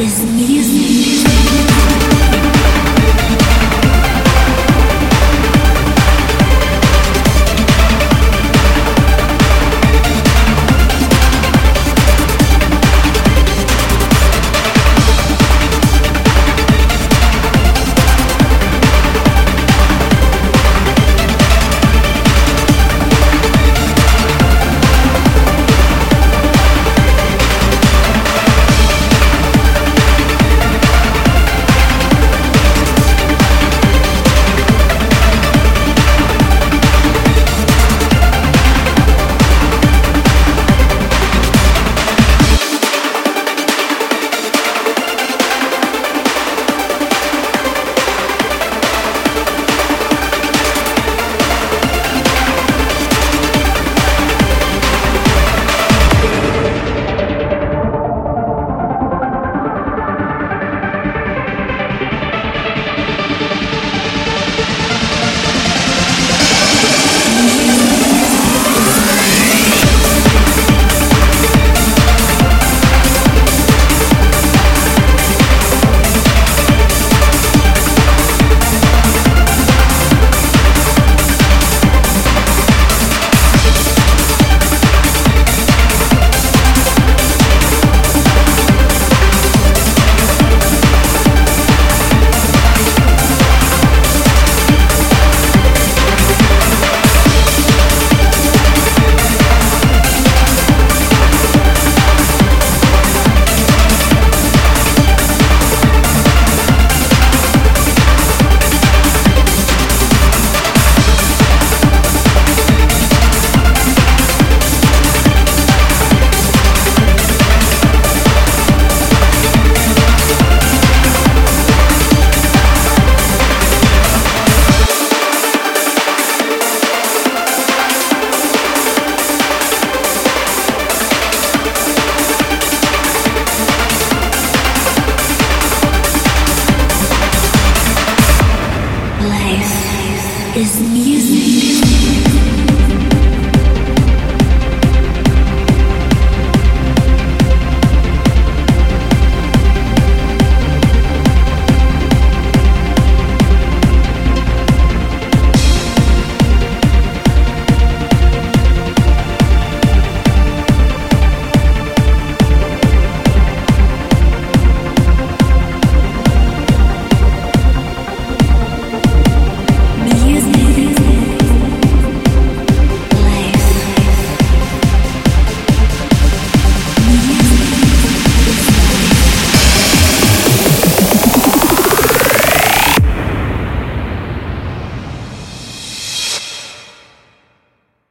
is music.